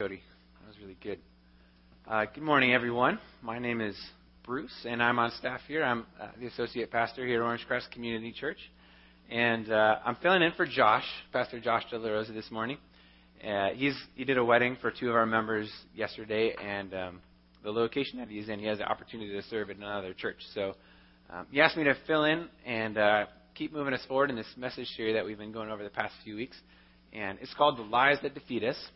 Cody. That was really good. Uh, good morning, everyone. My name is Bruce, and I'm on staff here. I'm uh, the associate pastor here at Orange Crest Community Church. And uh, I'm filling in for Josh, Pastor Josh De La Rosa, this morning. Uh, he's he did a wedding for two of our members yesterday, and um, the location that he's in, he has the opportunity to serve at another church. So um, he asked me to fill in and uh, keep moving us forward in this message series that we've been going over the past few weeks. And it's called The Lies That Defeat Us.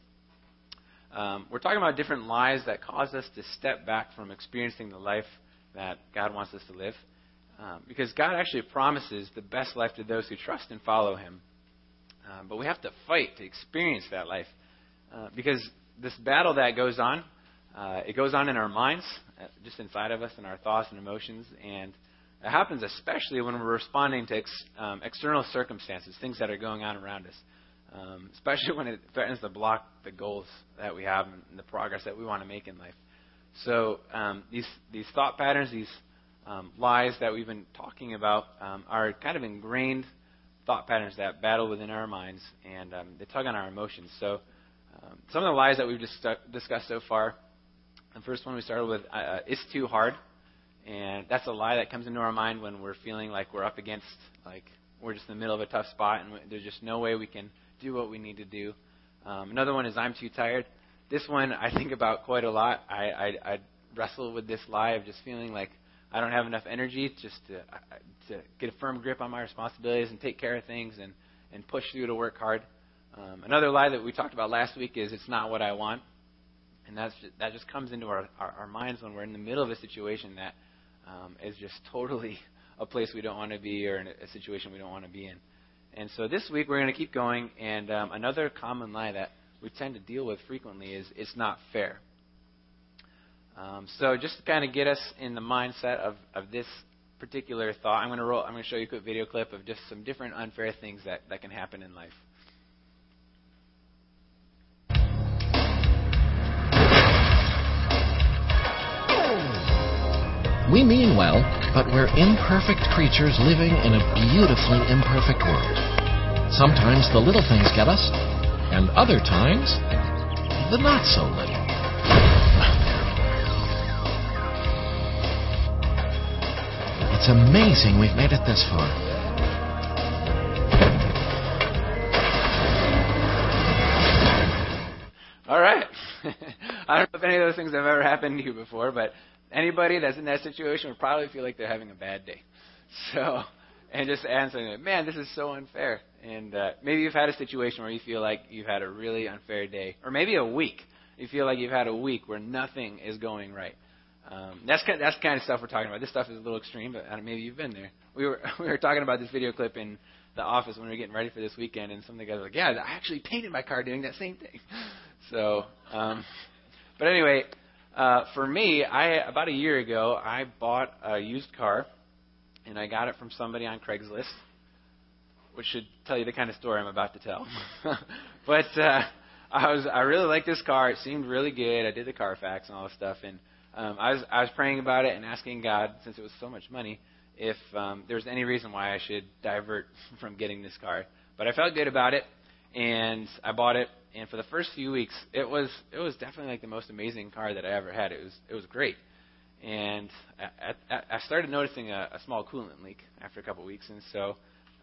Um, we're talking about different lies that cause us to step back from experiencing the life that God wants us to live. Um, because God actually promises the best life to those who trust and follow Him. Um, but we have to fight to experience that life. Uh, because this battle that goes on, uh, it goes on in our minds, uh, just inside of us, in our thoughts and emotions. And it happens especially when we're responding to ex- um, external circumstances, things that are going on around us um, especially when it threatens to block the goals that we have and the progress that we want to make in life. So um, these these thought patterns, these um, lies that we've been talking about, um, are kind of ingrained thought patterns that battle within our minds and um, they tug on our emotions. So um, some of the lies that we've just discussed so far. The first one we started with uh, uh, "it's too hard," and that's a lie that comes into our mind when we're feeling like we're up against like we're just in the middle of a tough spot and there's just no way we can do what we need to do. Um, another one is I'm too tired. This one I think about quite a lot. I, I, I wrestle with this lie of just feeling like I don't have enough energy just to to get a firm grip on my responsibilities and take care of things and and push through to work hard. Um, another lie that we talked about last week is it's not what I want, and that's just, that just comes into our, our our minds when we're in the middle of a situation that um, is just totally a place we don't want to be or in a situation we don't want to be in. And so this week we're going to keep going, and um, another common lie that we tend to deal with frequently is it's not fair. Um, so just to kind of get us in the mindset of, of this particular thought, I'm going to roll. I'm going to show you a quick video clip of just some different unfair things that, that can happen in life. We mean well, but we're imperfect creatures living in a beautifully imperfect world. Sometimes the little things get us, and other times, the not so little. It's amazing we've made it this far. All right. I don't know if any of those things have ever happened to you before, but Anybody that's in that situation would probably feel like they're having a bad day. So, and just answering, it, man, this is so unfair. And uh, maybe you've had a situation where you feel like you've had a really unfair day, or maybe a week. You feel like you've had a week where nothing is going right. Um, that's kind of, that's kind of stuff we're talking about. This stuff is a little extreme, but maybe you've been there. We were we were talking about this video clip in the office when we were getting ready for this weekend, and some of the guys were like, "Yeah, I actually painted my car doing that same thing." So, um, but anyway, uh, for me, I about a year ago, I bought a used car, and I got it from somebody on Craigslist, which should tell you the kind of story I'm about to tell. but uh, I was I really liked this car. It seemed really good. I did the Carfax and all this stuff, and um, I was I was praying about it and asking God, since it was so much money, if um, there was any reason why I should divert from getting this car. But I felt good about it, and I bought it and for the first few weeks, it was it was definitely like the most amazing car that I ever had. It was it was great, and I, I, I started noticing a, a small coolant leak after a couple weeks, and so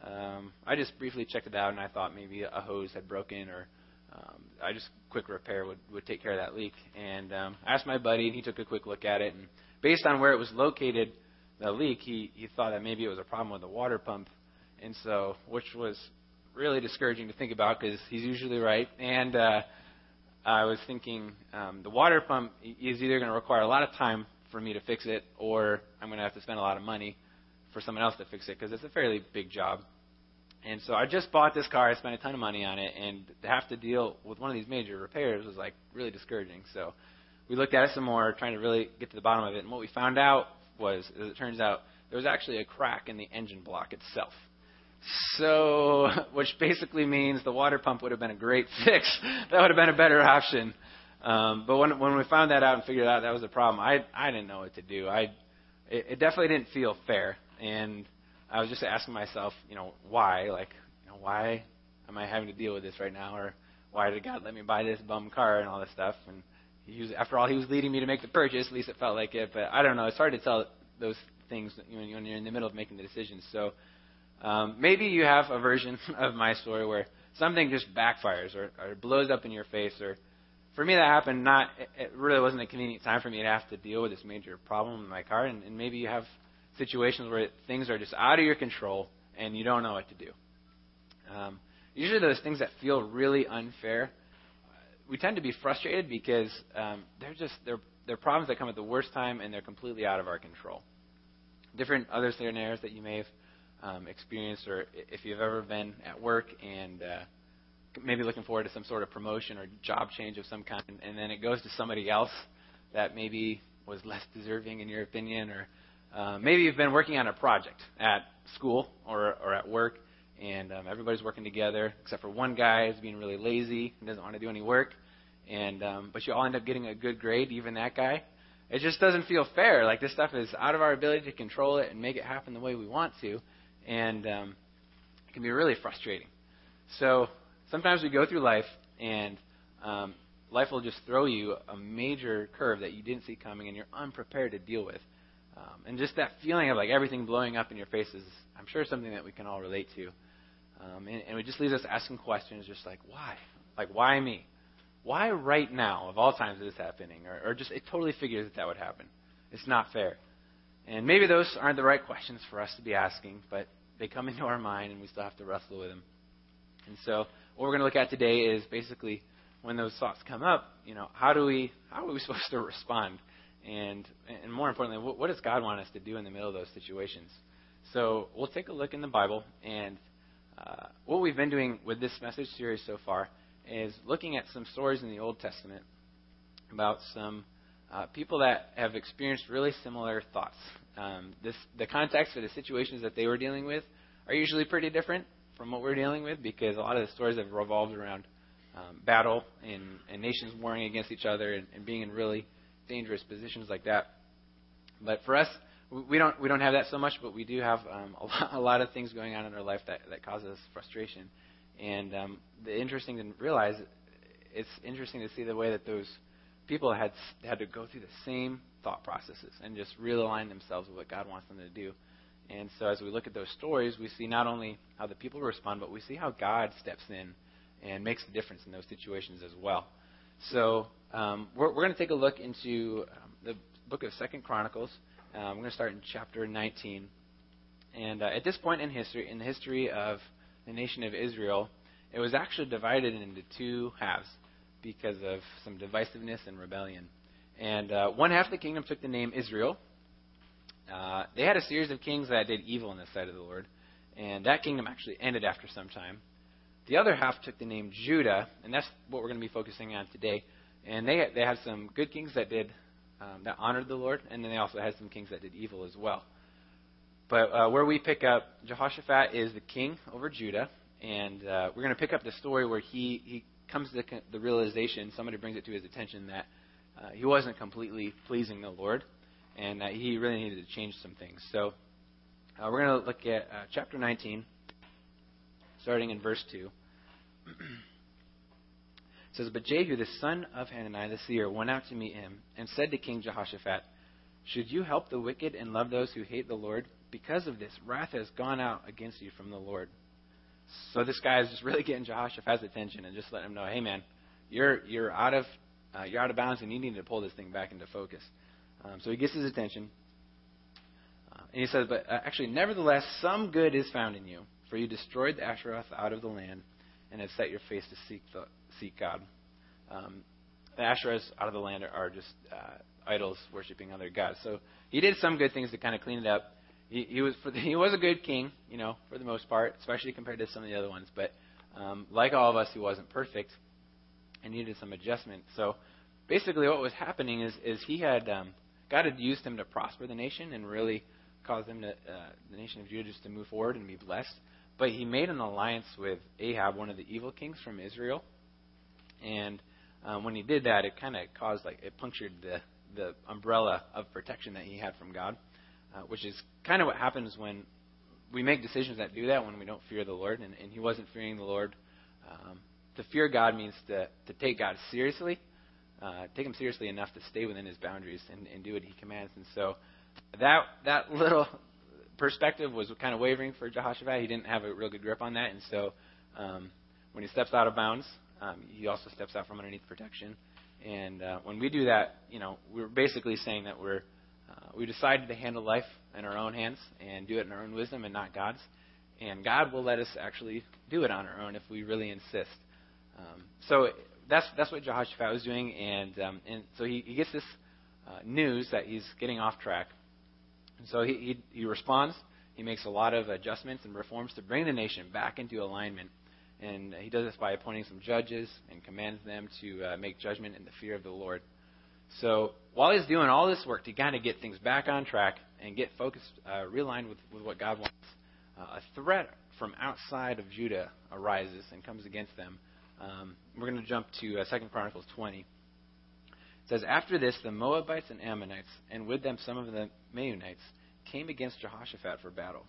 um, I just briefly checked it out, and I thought maybe a hose had broken, or um, I just quick repair would would take care of that leak. And um, I asked my buddy, and he took a quick look at it, and based on where it was located, the leak, he he thought that maybe it was a problem with the water pump, and so which was really discouraging to think about because he's usually right. And uh, I was thinking um, the water pump is either going to require a lot of time for me to fix it, or I'm going to have to spend a lot of money for someone else to fix it because it's a fairly big job. And so I just bought this car. I spent a ton of money on it, and to have to deal with one of these major repairs was like really discouraging. So we looked at it some more, trying to really get to the bottom of it. And what we found out was, as it turns out, there was actually a crack in the engine block itself. So, which basically means the water pump would have been a great fix. that would have been a better option. Um, but when when we found that out and figured out that was the problem, I I didn't know what to do. I it, it definitely didn't feel fair, and I was just asking myself, you know, why? Like, you know, why am I having to deal with this right now, or why did God let me buy this bum car and all this stuff? And he was, after all, he was leading me to make the purchase. At least it felt like it. But I don't know. It's hard to tell those things when you're in the middle of making the decision. So um, maybe you have a version of my story where something just backfires or, or blows up in your face. Or for me, that happened. Not it really wasn't a convenient time for me to have to deal with this major problem in my car. And, and maybe you have situations where things are just out of your control and you don't know what to do. Um, usually, those things that feel really unfair, we tend to be frustrated because um, they're just they're they're problems that come at the worst time and they're completely out of our control. Different other scenarios that you may have um, experienced, or if you've ever been at work and uh, maybe looking forward to some sort of promotion or job change of some kind, and then it goes to somebody else that maybe was less deserving in your opinion, or uh, maybe you've been working on a project at school or, or at work, and um, everybody's working together except for one guy is being really lazy and doesn't want to do any work, and um, but you all end up getting a good grade, even that guy. It just doesn't feel fair. Like this stuff is out of our ability to control it and make it happen the way we want to, and um, it can be really frustrating. So sometimes we go through life and um, life will just throw you a major curve that you didn't see coming and you're unprepared to deal with. Um, and just that feeling of like everything blowing up in your face is, I'm sure, something that we can all relate to. Um, and, and it just leaves us asking questions just like, why? Like, why me? Why right now, of all times, is this happening? Or, or just, it totally figures that that would happen. It's not fair. And maybe those aren't the right questions for us to be asking, but they come into our mind and we still have to wrestle with them. And so, what we're going to look at today is basically when those thoughts come up, you know, how do we, how are we supposed to respond? And, and more importantly, what, what does God want us to do in the middle of those situations? So we'll take a look in the Bible, and uh, what we've been doing with this message series so far is looking at some stories in the Old Testament about some uh, people that have experienced really similar thoughts. Um, this, the context for the situations that they were dealing with are usually pretty different from what we're dealing with because a lot of the stories have revolved around um, battle and, and nations warring against each other and, and being in really dangerous positions like that. But for us, we don't we don't have that so much, but we do have um, a, lot, a lot of things going on in our life that that causes us frustration. And um, the interesting to realize, it's interesting to see the way that those people had had to go through the same thought processes and just realign themselves with what God wants them to do. And so, as we look at those stories, we see not only how the people respond, but we see how God steps in and makes a difference in those situations as well. So um, we're, we're going to take a look into um, the book of Second Chronicles. Uh, we're going to start in chapter 19. And uh, at this point in history, in the history of the nation of Israel, it was actually divided into two halves because of some divisiveness and rebellion. And uh, one half of the kingdom took the name Israel. Uh, they had a series of kings that did evil in the sight of the Lord, and that kingdom actually ended after some time. The other half took the name Judah, and that's what we're going to be focusing on today. And they they had some good kings that did um, that honored the Lord, and then they also had some kings that did evil as well. But uh, where we pick up, Jehoshaphat is the king over Judah, and uh, we're going to pick up the story where he he comes to the, realization, somebody brings it to his attention that uh, he wasn't completely pleasing the Lord, and that he really needed to change some things. So uh, we're going to look at uh, chapter 19 starting in verse 2. it says, But Jehu, the son of Hanani the seer, went out to meet him and said to King Jehoshaphat, Should you help the wicked and love those who hate the Lord? Because of this, wrath has gone out against you from the Lord. So this guy is just really getting Jehoshaphat's attention and just letting him know, hey man, you're you're out of uh, you're out of bounds and you need to pull this thing back into focus. Um, so he gets his attention, uh, and he says, but uh, actually, nevertheless, some good is found in you. For you destroyed the Asheroth out of the land and have set your face to seek, the, seek God. Um, the Asherahs out of the land are, are just uh, idols worshiping other gods. So he did some good things to kind of clean it up. He, was the, he was a good king, you know, for the most part, especially compared to some of the other ones. But um, like all of us, he wasn't perfect and needed some adjustment. So basically, what was happening is is he had um, God had used him to prosper the nation and really cause them to uh, the nation of Judah just to move forward and be blessed. But he made an alliance with Ahab, one of the evil kings from Israel. And um, when he did that, it kind of caused, like, it punctured the, the umbrella of protection that he had from God, uh, which is kind of what happens when we make decisions that do that when we don't fear the Lord. And, and he wasn't fearing the Lord. Um, to fear God means to, to take God seriously, uh, take him seriously enough to stay within his boundaries and, and do what he commands. And so that that little perspective was kind of wavering for Jehoshaphat. He didn't have a real good grip on that, and so um, when he steps out of bounds, um, he also steps out from underneath protection. And uh, when we do that, you know, we're basically saying that we're uh, we decided to handle life in our own hands and do it in our own wisdom and not God's. And God will let us actually do it on our own if we really insist. Um, so that's that's what Jehoshaphat was doing, and um, and so he, he gets this uh, news that he's getting off track, and so he, he he responds. He makes a lot of adjustments and reforms to bring the nation back into alignment, and he does this by appointing some judges and commands them to uh, make judgment in the fear of the Lord. So while he's doing all this work to kind of get things back on track and get focused, uh, realigned with, with what God wants, uh, a threat from outside of Judah arises and comes against them. Um, we're going to jump to uh, 2 Chronicles 20. It says, After this, the Moabites and Ammonites, and with them some of the Meunites, came against Jehoshaphat for battle.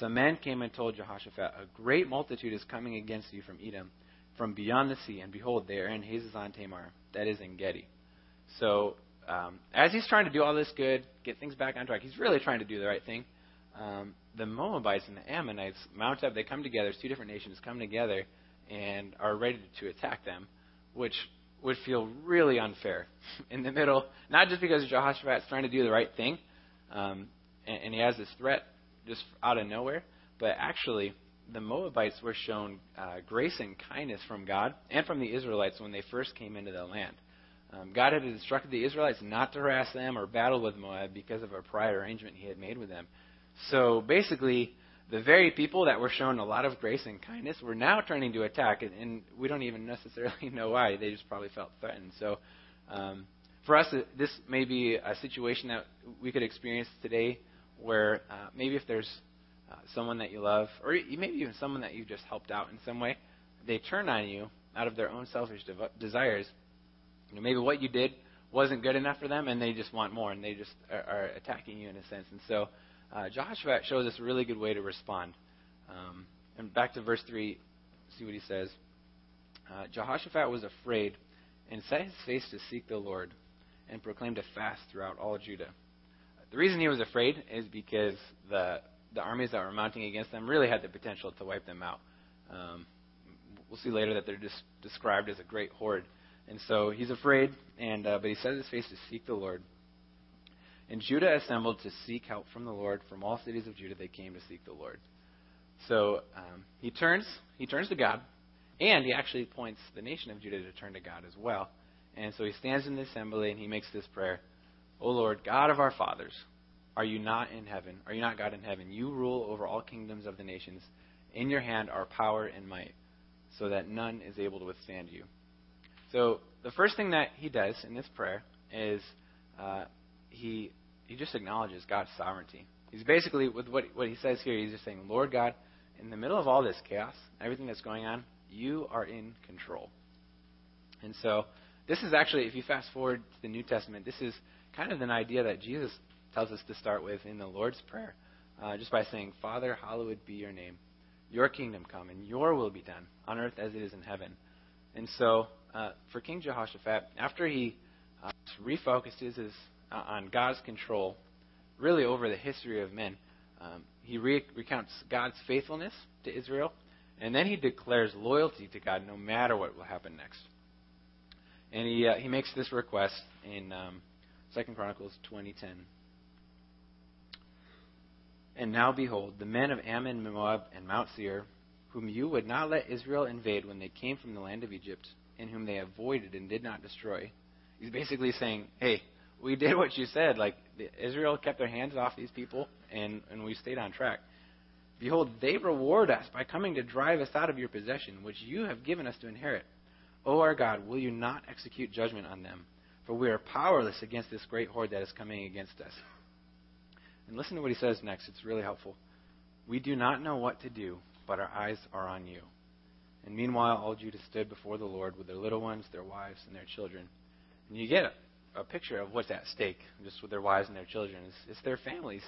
Some men came and told Jehoshaphat, A great multitude is coming against you from Edom, from beyond the sea, and behold, they are in Hazazon Tamar, that is Engedi. So, um, as he's trying to do all this good, get things back on track, he's really trying to do the right thing. Um, the Moabites and the Ammonites mount up. They come together. Two different nations come together and are ready to attack them, which would feel really unfair in the middle. Not just because Jehoshaphat's trying to do the right thing, um, and, and he has this threat just out of nowhere, but actually the Moabites were shown uh, grace and kindness from God and from the Israelites when they first came into the land. Um, God had instructed the Israelites not to harass them or battle with Moab because of a prior arrangement He had made with them. So basically, the very people that were shown a lot of grace and kindness were now turning to attack, and, and we don't even necessarily know why. They just probably felt threatened. So um, for us, this may be a situation that we could experience today where uh, maybe if there's uh, someone that you love, or maybe even someone that you've just helped out in some way, they turn on you out of their own selfish desires. You know, maybe what you did wasn't good enough for them, and they just want more, and they just are, are attacking you in a sense. And so uh, Jehoshaphat shows us a really good way to respond. Um, and back to verse 3, see what he says. Uh, Jehoshaphat was afraid and set his face to seek the Lord and proclaimed a fast throughout all Judah. The reason he was afraid is because the, the armies that were mounting against them really had the potential to wipe them out. Um, we'll see later that they're just described as a great horde. And so he's afraid, and uh, but he set his face to seek the Lord. And Judah assembled to seek help from the Lord. From all cities of Judah, they came to seek the Lord. So um, he turns, he turns to God, and he actually points the nation of Judah to turn to God as well. And so he stands in the assembly and he makes this prayer: "O Lord, God of our fathers, are you not in heaven? Are you not God in heaven? You rule over all kingdoms of the nations. In your hand are power and might, so that none is able to withstand you." So the first thing that he does in this prayer is uh, he he just acknowledges God's sovereignty. He's basically with what what he says here. He's just saying, Lord God, in the middle of all this chaos, everything that's going on, you are in control. And so this is actually, if you fast forward to the New Testament, this is kind of an idea that Jesus tells us to start with in the Lord's Prayer, uh, just by saying, Father, hallowed be your name. Your kingdom come, and your will be done on earth as it is in heaven. And so, uh, for King Jehoshaphat, after he uh, refocuses his uh, on God's control, really over the history of men. Um, he re- recounts God's faithfulness to Israel, and then he declares loyalty to God no matter what will happen next. And he uh, he makes this request in um, Second Chronicles twenty ten. And now behold, the men of Ammon, Moab, and Mount Seir, whom you would not let Israel invade when they came from the land of Egypt, and whom they avoided and did not destroy. He's basically saying, hey, we did what you said. Like Israel kept their hands off these people, and and we stayed on track. Behold, they reward us by coming to drive us out of your possession, which you have given us to inherit. O our God, will you not execute judgment on them? For we are powerless against this great horde that is coming against us. And listen to what he says next. It's really helpful. We do not know what to do, but our eyes are on you. And meanwhile, all Judah stood before the Lord with their little ones, their wives, and their children. And you get it a picture of what's at stake, just with their wives and their children. It's, it's their families,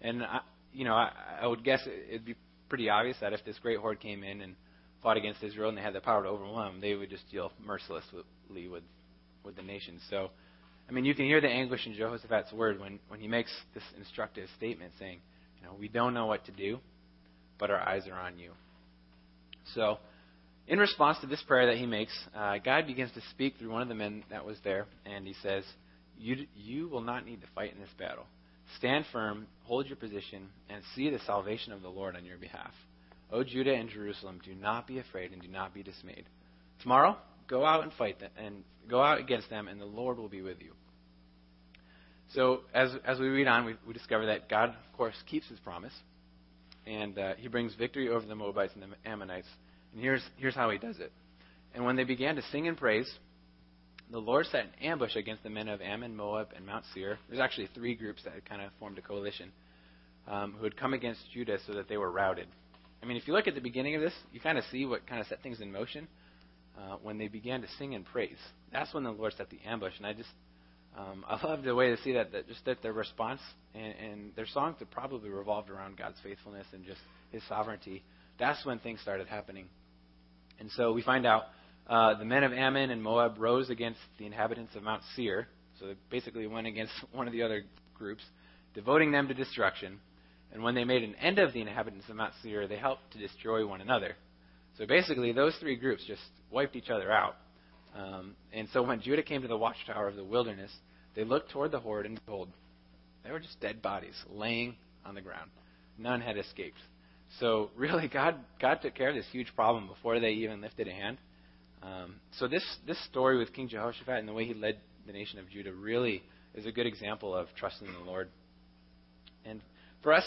and I, you know, I, I would guess it, it'd be pretty obvious that if this great horde came in and fought against Israel and they had the power to overwhelm them, they would just deal mercilessly with, with the nation. So, I mean, you can hear the anguish in Jehoshaphat's word when, when he makes this instructive statement saying, you know, we don't know what to do, but our eyes are on you. So, in response to this prayer that he makes, uh, God begins to speak through one of the men that was there, and he says, you, you will not need to fight in this battle. Stand firm, hold your position, and see the salvation of the Lord on your behalf. O Judah and Jerusalem, do not be afraid and do not be dismayed. Tomorrow, go out and fight them, and go out against them, and the Lord will be with you. So, as as we read on, we, we discover that God, of course, keeps His promise, and uh, He brings victory over the Moabites and the Ammonites. And here's here's how He does it. And when they began to sing and praise, the Lord set an ambush against the men of Ammon, Moab, and Mount Seir. There's actually three groups that kind of formed a coalition um, who had come against Judah so that they were routed. I mean, if you look at the beginning of this, you kind of see what kind of set things in motion uh, when they began to sing and praise. That's when the Lord set the ambush, and I just um, I love the way to see that, that just that their response and, and their songs that probably revolved around God's faithfulness and just His sovereignty. That's when things started happening, and so we find out uh, the men of Ammon and Moab rose against the inhabitants of Mount Seir. So they basically went against one of the other groups, devoting them to destruction. And when they made an end of the inhabitants of Mount Seir, they helped to destroy one another. So basically, those three groups just wiped each other out. Um, and so when Judah came to the watchtower of the wilderness, they looked toward the horde, and behold, they were just dead bodies laying on the ground. None had escaped. So really, God God took care of this huge problem before they even lifted a hand. Um, so this this story with King Jehoshaphat and the way he led the nation of Judah really is a good example of trusting the Lord. And for us,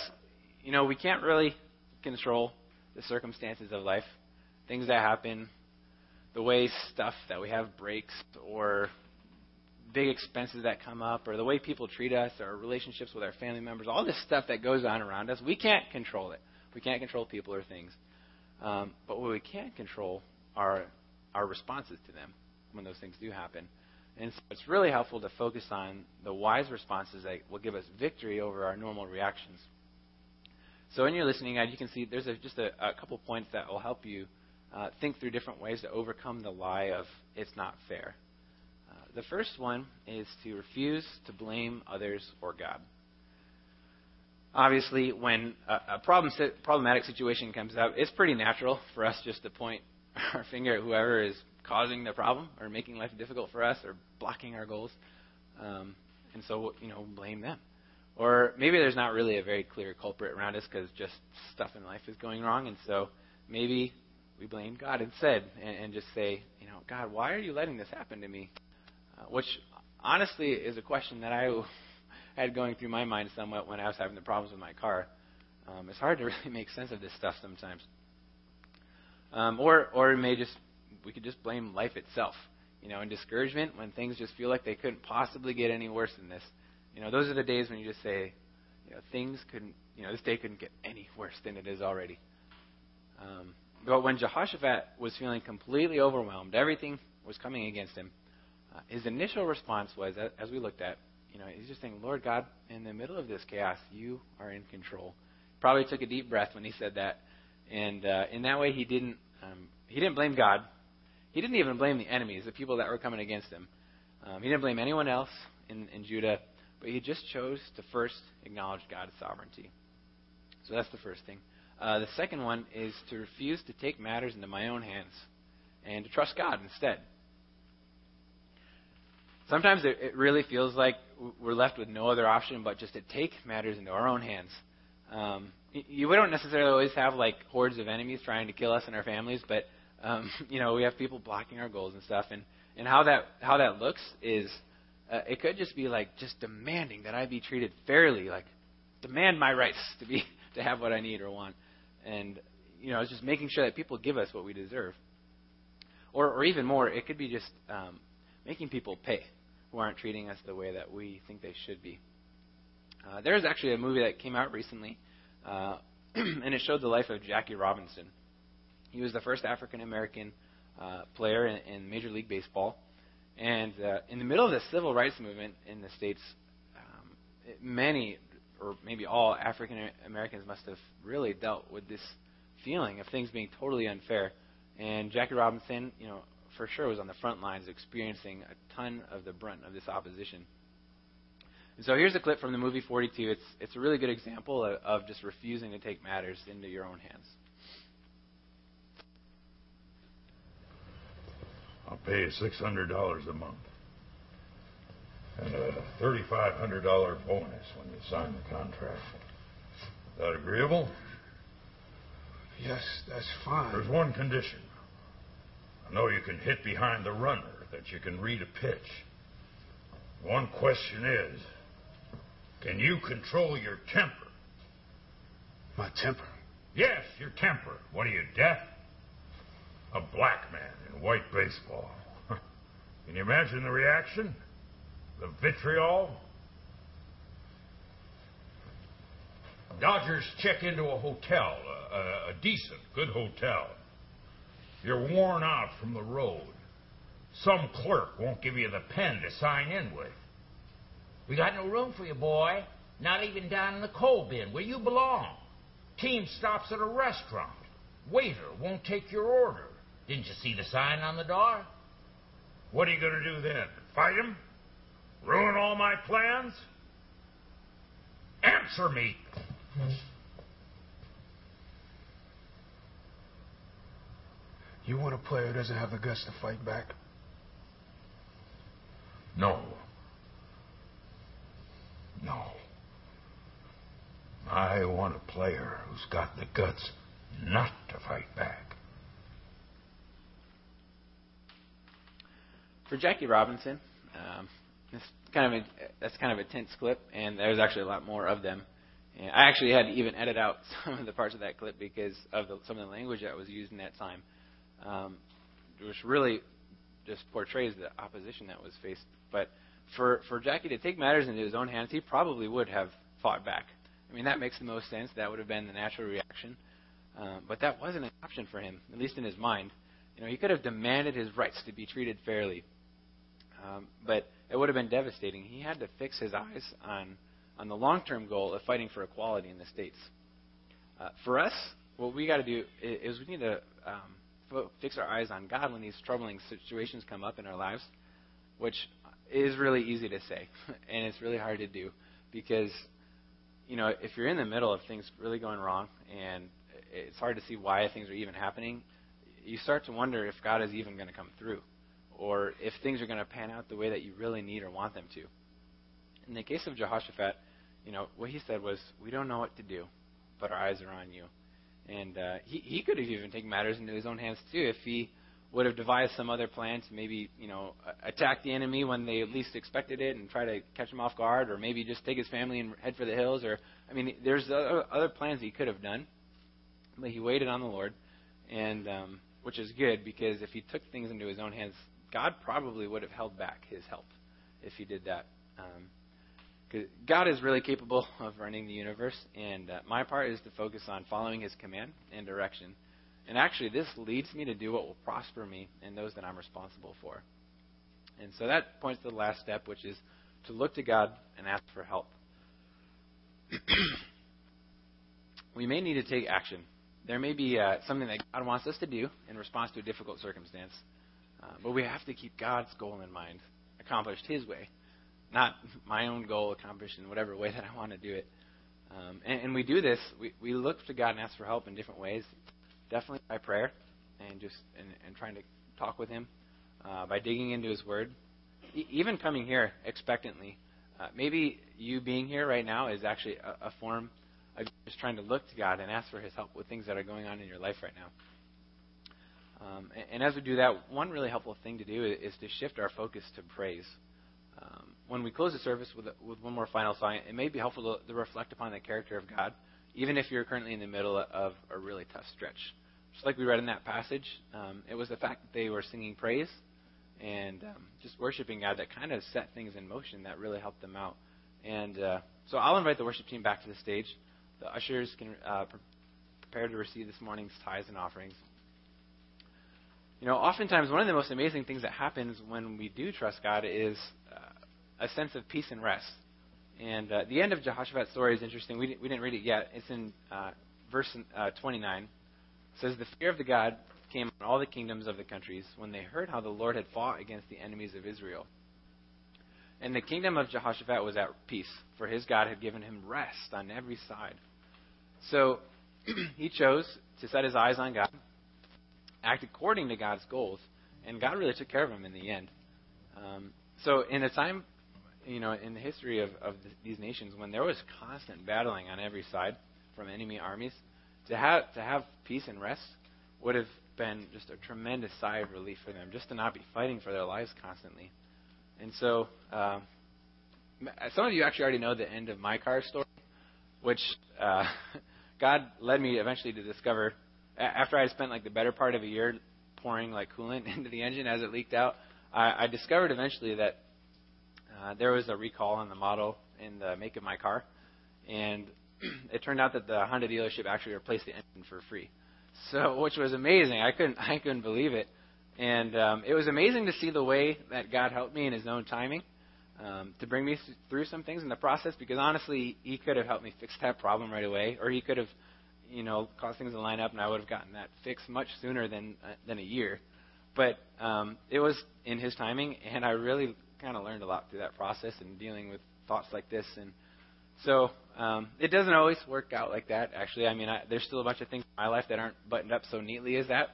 you know, we can't really control the circumstances of life, things that happen, the way stuff that we have breaks, or big expenses that come up, or the way people treat us, or relationships with our family members, all this stuff that goes on around us, we can't control it. We can't control people or things. Um, but what we can control are our responses to them when those things do happen. And so it's really helpful to focus on the wise responses that will give us victory over our normal reactions. So in your listening guide, you can see there's a, just a, a, couple points that will help you uh, think through different ways to overcome the lie of it's not fair. Uh, the first one is to refuse to blame others or God. Obviously, when a, a problem, problematic situation comes up, it's pretty natural for us just to point our finger at whoever is causing the problem or making life difficult for us or blocking our goals. Um, and so, you know, blame them. Or maybe there's not really a very clear culprit around us because just stuff in life is going wrong. And so maybe we blame God instead and, and just say, you know, God, why are you letting this happen to me? Uh, which honestly is a question that I had going through my mind somewhat when I was having the problems with my car. Um, it's hard to really make sense of this stuff sometimes. Um, or, or it may just, we could just blame life itself. You know, in discouragement, when things just feel like they couldn't possibly get any worse than this. You know, those are the days when you just say, you know, things couldn't, you know, this day couldn't get any worse than it is already. Um, but when Jehoshaphat was feeling completely overwhelmed, everything was coming against him. Uh, his initial response was, as we looked at, you know, he's just saying, Lord God, in the middle of this chaos, you are in control. Probably took a deep breath when he said that. And uh, in that way, he didn't um, he didn't blame God. He didn't even blame the enemies, the people that were coming against him. Um, he didn't blame anyone else in, in Judah, but he just chose to first acknowledge God's sovereignty. So that's the first thing. Uh, the second one is to refuse to take matters into my own hands and to trust God instead. Sometimes it, it really feels like we're left with no other option but just to take matters into our own hands. Um, you, we don't necessarily always have like hordes of enemies trying to kill us and our families, but um, you know we have people blocking our goals and stuff. And and how that how that looks is uh, it could just be like just demanding that I be treated fairly, like demand my rights to be to have what I need or want, and you know it's just making sure that people give us what we deserve. Or or even more, it could be just um, making people pay who aren't treating us the way that we think they should be. Uh, there's actually a movie that came out recently uh, and it showed the life of Jackie Robinson. He was the first African American uh, player in, in Major League Baseball. And uh, in the middle of the civil rights movement in the States, um, many, or maybe all African Americans must have really dealt with this feeling of things being totally unfair. And Jackie Robinson, you know, for sure was on the front lines experiencing a ton of the brunt of this opposition. And so here's a clip from the movie 42. It's, it's a really good example of, of just refusing to take matters into your own hands. I'll pay you $600 a month. And a $3,500 bonus when you sign the contract. Is that agreeable? Yes, that's fine. There's one condition. I know you can hit behind the runner, that you can read a pitch. One question is can you control your temper? My temper? Yes, your temper. What are you, deaf? A black man in white baseball. Can you imagine the reaction? The vitriol? Dodgers check into a hotel, a, a, a decent, good hotel. You're worn out from the road. Some clerk won't give you the pen to sign in with. We got no room for you, boy. Not even down in the coal bin where you belong. Team stops at a restaurant. Waiter won't take your order. Didn't you see the sign on the door? What are you going to do then? Fight him? Ruin all my plans? Answer me. You want a player who doesn't have the guts to fight back? No. No. I want a player who's got the guts not to fight back. For Jackie Robinson, um, this kind of a, that's kind of a tense clip, and there's actually a lot more of them. And I actually had to even edit out some of the parts of that clip because of the, some of the language that was used in that time, um, which really just portrays the opposition that was faced. But for for Jackie to take matters into his own hands, he probably would have fought back. I mean, that makes the most sense. That would have been the natural reaction. Um, but that wasn't an option for him, at least in his mind. You know, he could have demanded his rights to be treated fairly, um, but it would have been devastating. He had to fix his eyes on on the long-term goal of fighting for equality in the states. Uh, for us, what we got to do is, is we need to um, fix our eyes on God when these troubling situations come up in our lives, which is really easy to say, and it's really hard to do because you know if you're in the middle of things really going wrong and it's hard to see why things are even happening, you start to wonder if God is even going to come through, or if things are going to pan out the way that you really need or want them to. In the case of Jehoshaphat, you know what he said was, "We don't know what to do, but our eyes are on you." And uh, he he could have even taken matters into his own hands too if he would have devised some other plan to maybe you know attack the enemy when they least expected it and try to catch him off guard, or maybe just take his family and head for the hills. Or I mean, there's other plans he could have done, but he waited on the Lord, and um, which is good because if he took things into his own hands, God probably would have held back his help if he did that. Um, God is really capable of running the universe, and uh, my part is to focus on following His command and direction. And actually, this leads me to do what will prosper me and those that I'm responsible for. And so that points to the last step, which is to look to God and ask for help. we may need to take action. There may be uh, something that God wants us to do in response to a difficult circumstance, uh, but we have to keep God's goal in mind, accomplished His way, not my own goal accomplished in whatever way that I want to do it. Um, and, and we do this. We, we look to God and ask for help in different ways definitely by prayer and just and, and trying to talk with Him, uh, by digging into His Word, e- even coming here expectantly. Uh, maybe you being here right now is actually a, a form of just trying to look to God and ask for His help with things that are going on in your life right now. Um, and, and, as we do that, one really helpful thing to do is, is to shift our focus to praise. Um, when we close the service with, with one more final song, it may be helpful to, to reflect upon the character of God even if you're currently in the middle of a really tough stretch. Just like we read in that passage, um, it was the fact that they were singing praise and um, just worshiping God that kind of set things in motion that really helped them out. And uh, so I'll invite the worship team back to the stage. The ushers can uh, pre- prepare to receive this morning's tithes and offerings. You know, oftentimes one of the most amazing things that happens when we do trust God is a sense of peace and rest. And uh, the end of Jehoshaphat's story is interesting. We, we didn't read it yet. It's in uh, verse uh, 29. It says, The fear of the God came on all the kingdoms of the countries when they heard how the Lord had fought against the enemies of Israel. And the kingdom of Jehoshaphat was at peace, for his God had given him rest on every side. So he chose to set his eyes on God, act according to God's goals, and God really took care of him in the end. Um, so in a time, you know, in the history of, of the, these nations, when there was constant battling on every side from enemy armies, to have to have peace and rest would have been just a tremendous sigh of relief for them, just to not be fighting for their lives constantly. And so, um, some of you actually already know the end of my car story, which uh, God led me eventually to discover after I spent like the better part of a year pouring like coolant into the engine as it leaked out. I, I discovered eventually that uh, there was a recall on the model and the make of my car, and it turned out that the Honda dealership actually replaced the engine for free. So, which was amazing. I couldn't I couldn't believe it, and um, it was amazing to see the way that God helped me in His own timing um, to bring me through some things in the process. Because honestly, He could have helped me fix that problem right away, or He could have, you know, caused things to line up, and I would have gotten that fixed much sooner than uh, than a year. But um, it was in His timing, and I really kind of learned a lot through that process and dealing with thoughts like this and so um, it doesn't always work out like that. Actually, I mean, I, there's still a bunch of things in my life that aren't buttoned up so neatly as that.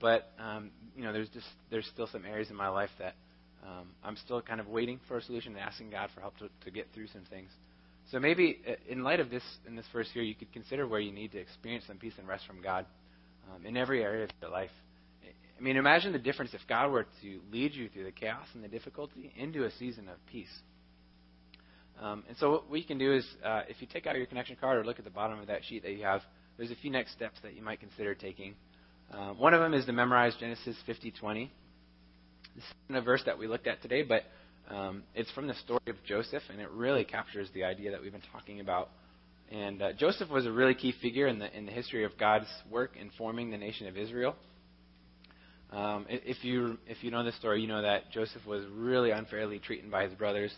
But um, you know, there's just there's still some areas in my life that um, I'm still kind of waiting for a solution and asking God for help to, to get through some things. So maybe uh, in light of this, in this first year, you could consider where you need to experience some peace and rest from God um, in every area of your life. I mean, imagine the difference if God were to lead you through the chaos and the difficulty into a season of peace. Um, and so what we can do is, uh, if you take out your connection card or look at the bottom of that sheet that you have, there's a few next steps that you might consider taking. Uh, one of them is to memorize Genesis 50:20. This isn't a verse that we looked at today, but um, it's from the story of Joseph, and it really captures the idea that we've been talking about. And uh, Joseph was a really key figure in the in the history of God's work in forming the nation of Israel. Um, if you if you know the story, you know that Joseph was really unfairly treated by his brothers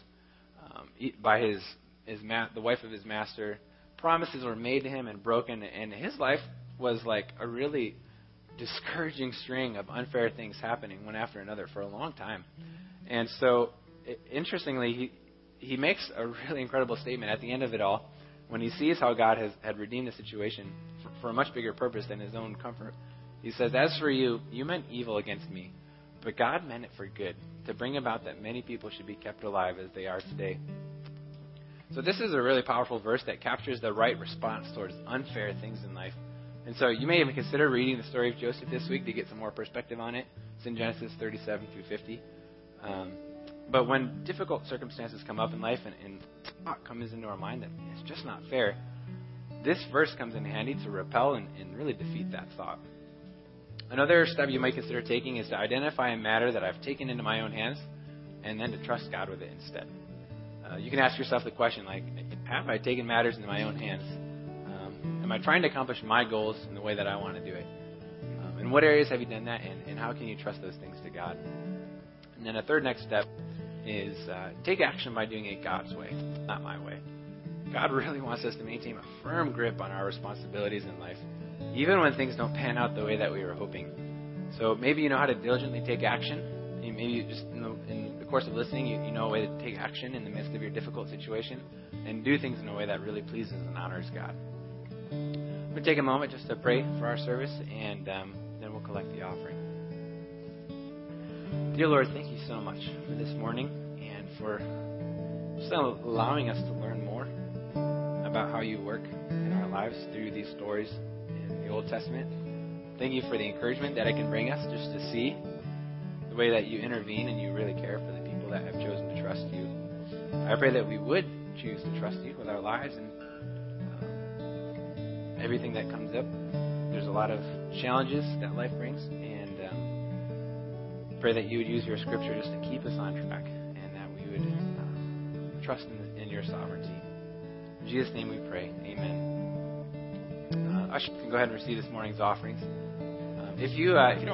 um, by his his ma- the wife of his master. Promises were made to him and broken, and his life was like a really discouraging string of unfair things happening one after another for a long time. And so, interestingly, he he makes a really incredible statement at the end of it all when he sees how God has had redeemed the situation for, for a much bigger purpose than his own comfort. He says, "As for you, you meant evil against me, but God meant it for good, to bring about that many people should be kept alive as they are today. So, this is a really powerful verse that captures the right response towards unfair things in life. And so, you may even consider reading the story of Joseph this week to get some more perspective on it. It's in Genesis 37 through 50. Um, but when difficult circumstances come up in life and, and thought comes into our mind that it's just not fair, this verse comes in handy to repel and, and really defeat that thought. Another step you might consider taking is to identify a matter that I've taken into my own hands and then to trust God with it instead. Uh, you can ask yourself the question, like, have I taken matters into my own hands? Um, am I trying to accomplish my goals in the way that I want to do it? Um, in what areas have you done that, and, and how can you trust those things to God? And then a third next step is uh, take action by doing it God's way, not my way. God really wants us to maintain a firm grip on our responsibilities in life even when things don't pan out the way that we were hoping. So maybe you know how to diligently take action. Maybe just in the, in the course of listening, you, you know a way to take action in the midst of your difficult situation and do things in a way that really pleases and honors God. We'll take a moment just to pray for our service, and um, then we'll collect the offering. Dear Lord, thank you so much for this morning and for just allowing us to learn more about how you work in our lives through these stories Old Testament. Thank you for the encouragement that it can bring us just to see the way that you intervene and you really care for the people that have chosen to trust you. I pray that we would choose to trust you with our lives and uh, everything that comes up. There's a lot of challenges that life brings, and um, pray that you would use your scripture just to keep us on track and that we would uh, trust in, in your sovereignty. In Jesus' name we pray. Amen. Usher can go ahead and receive this morning's offerings. Um, if you uh, if you don't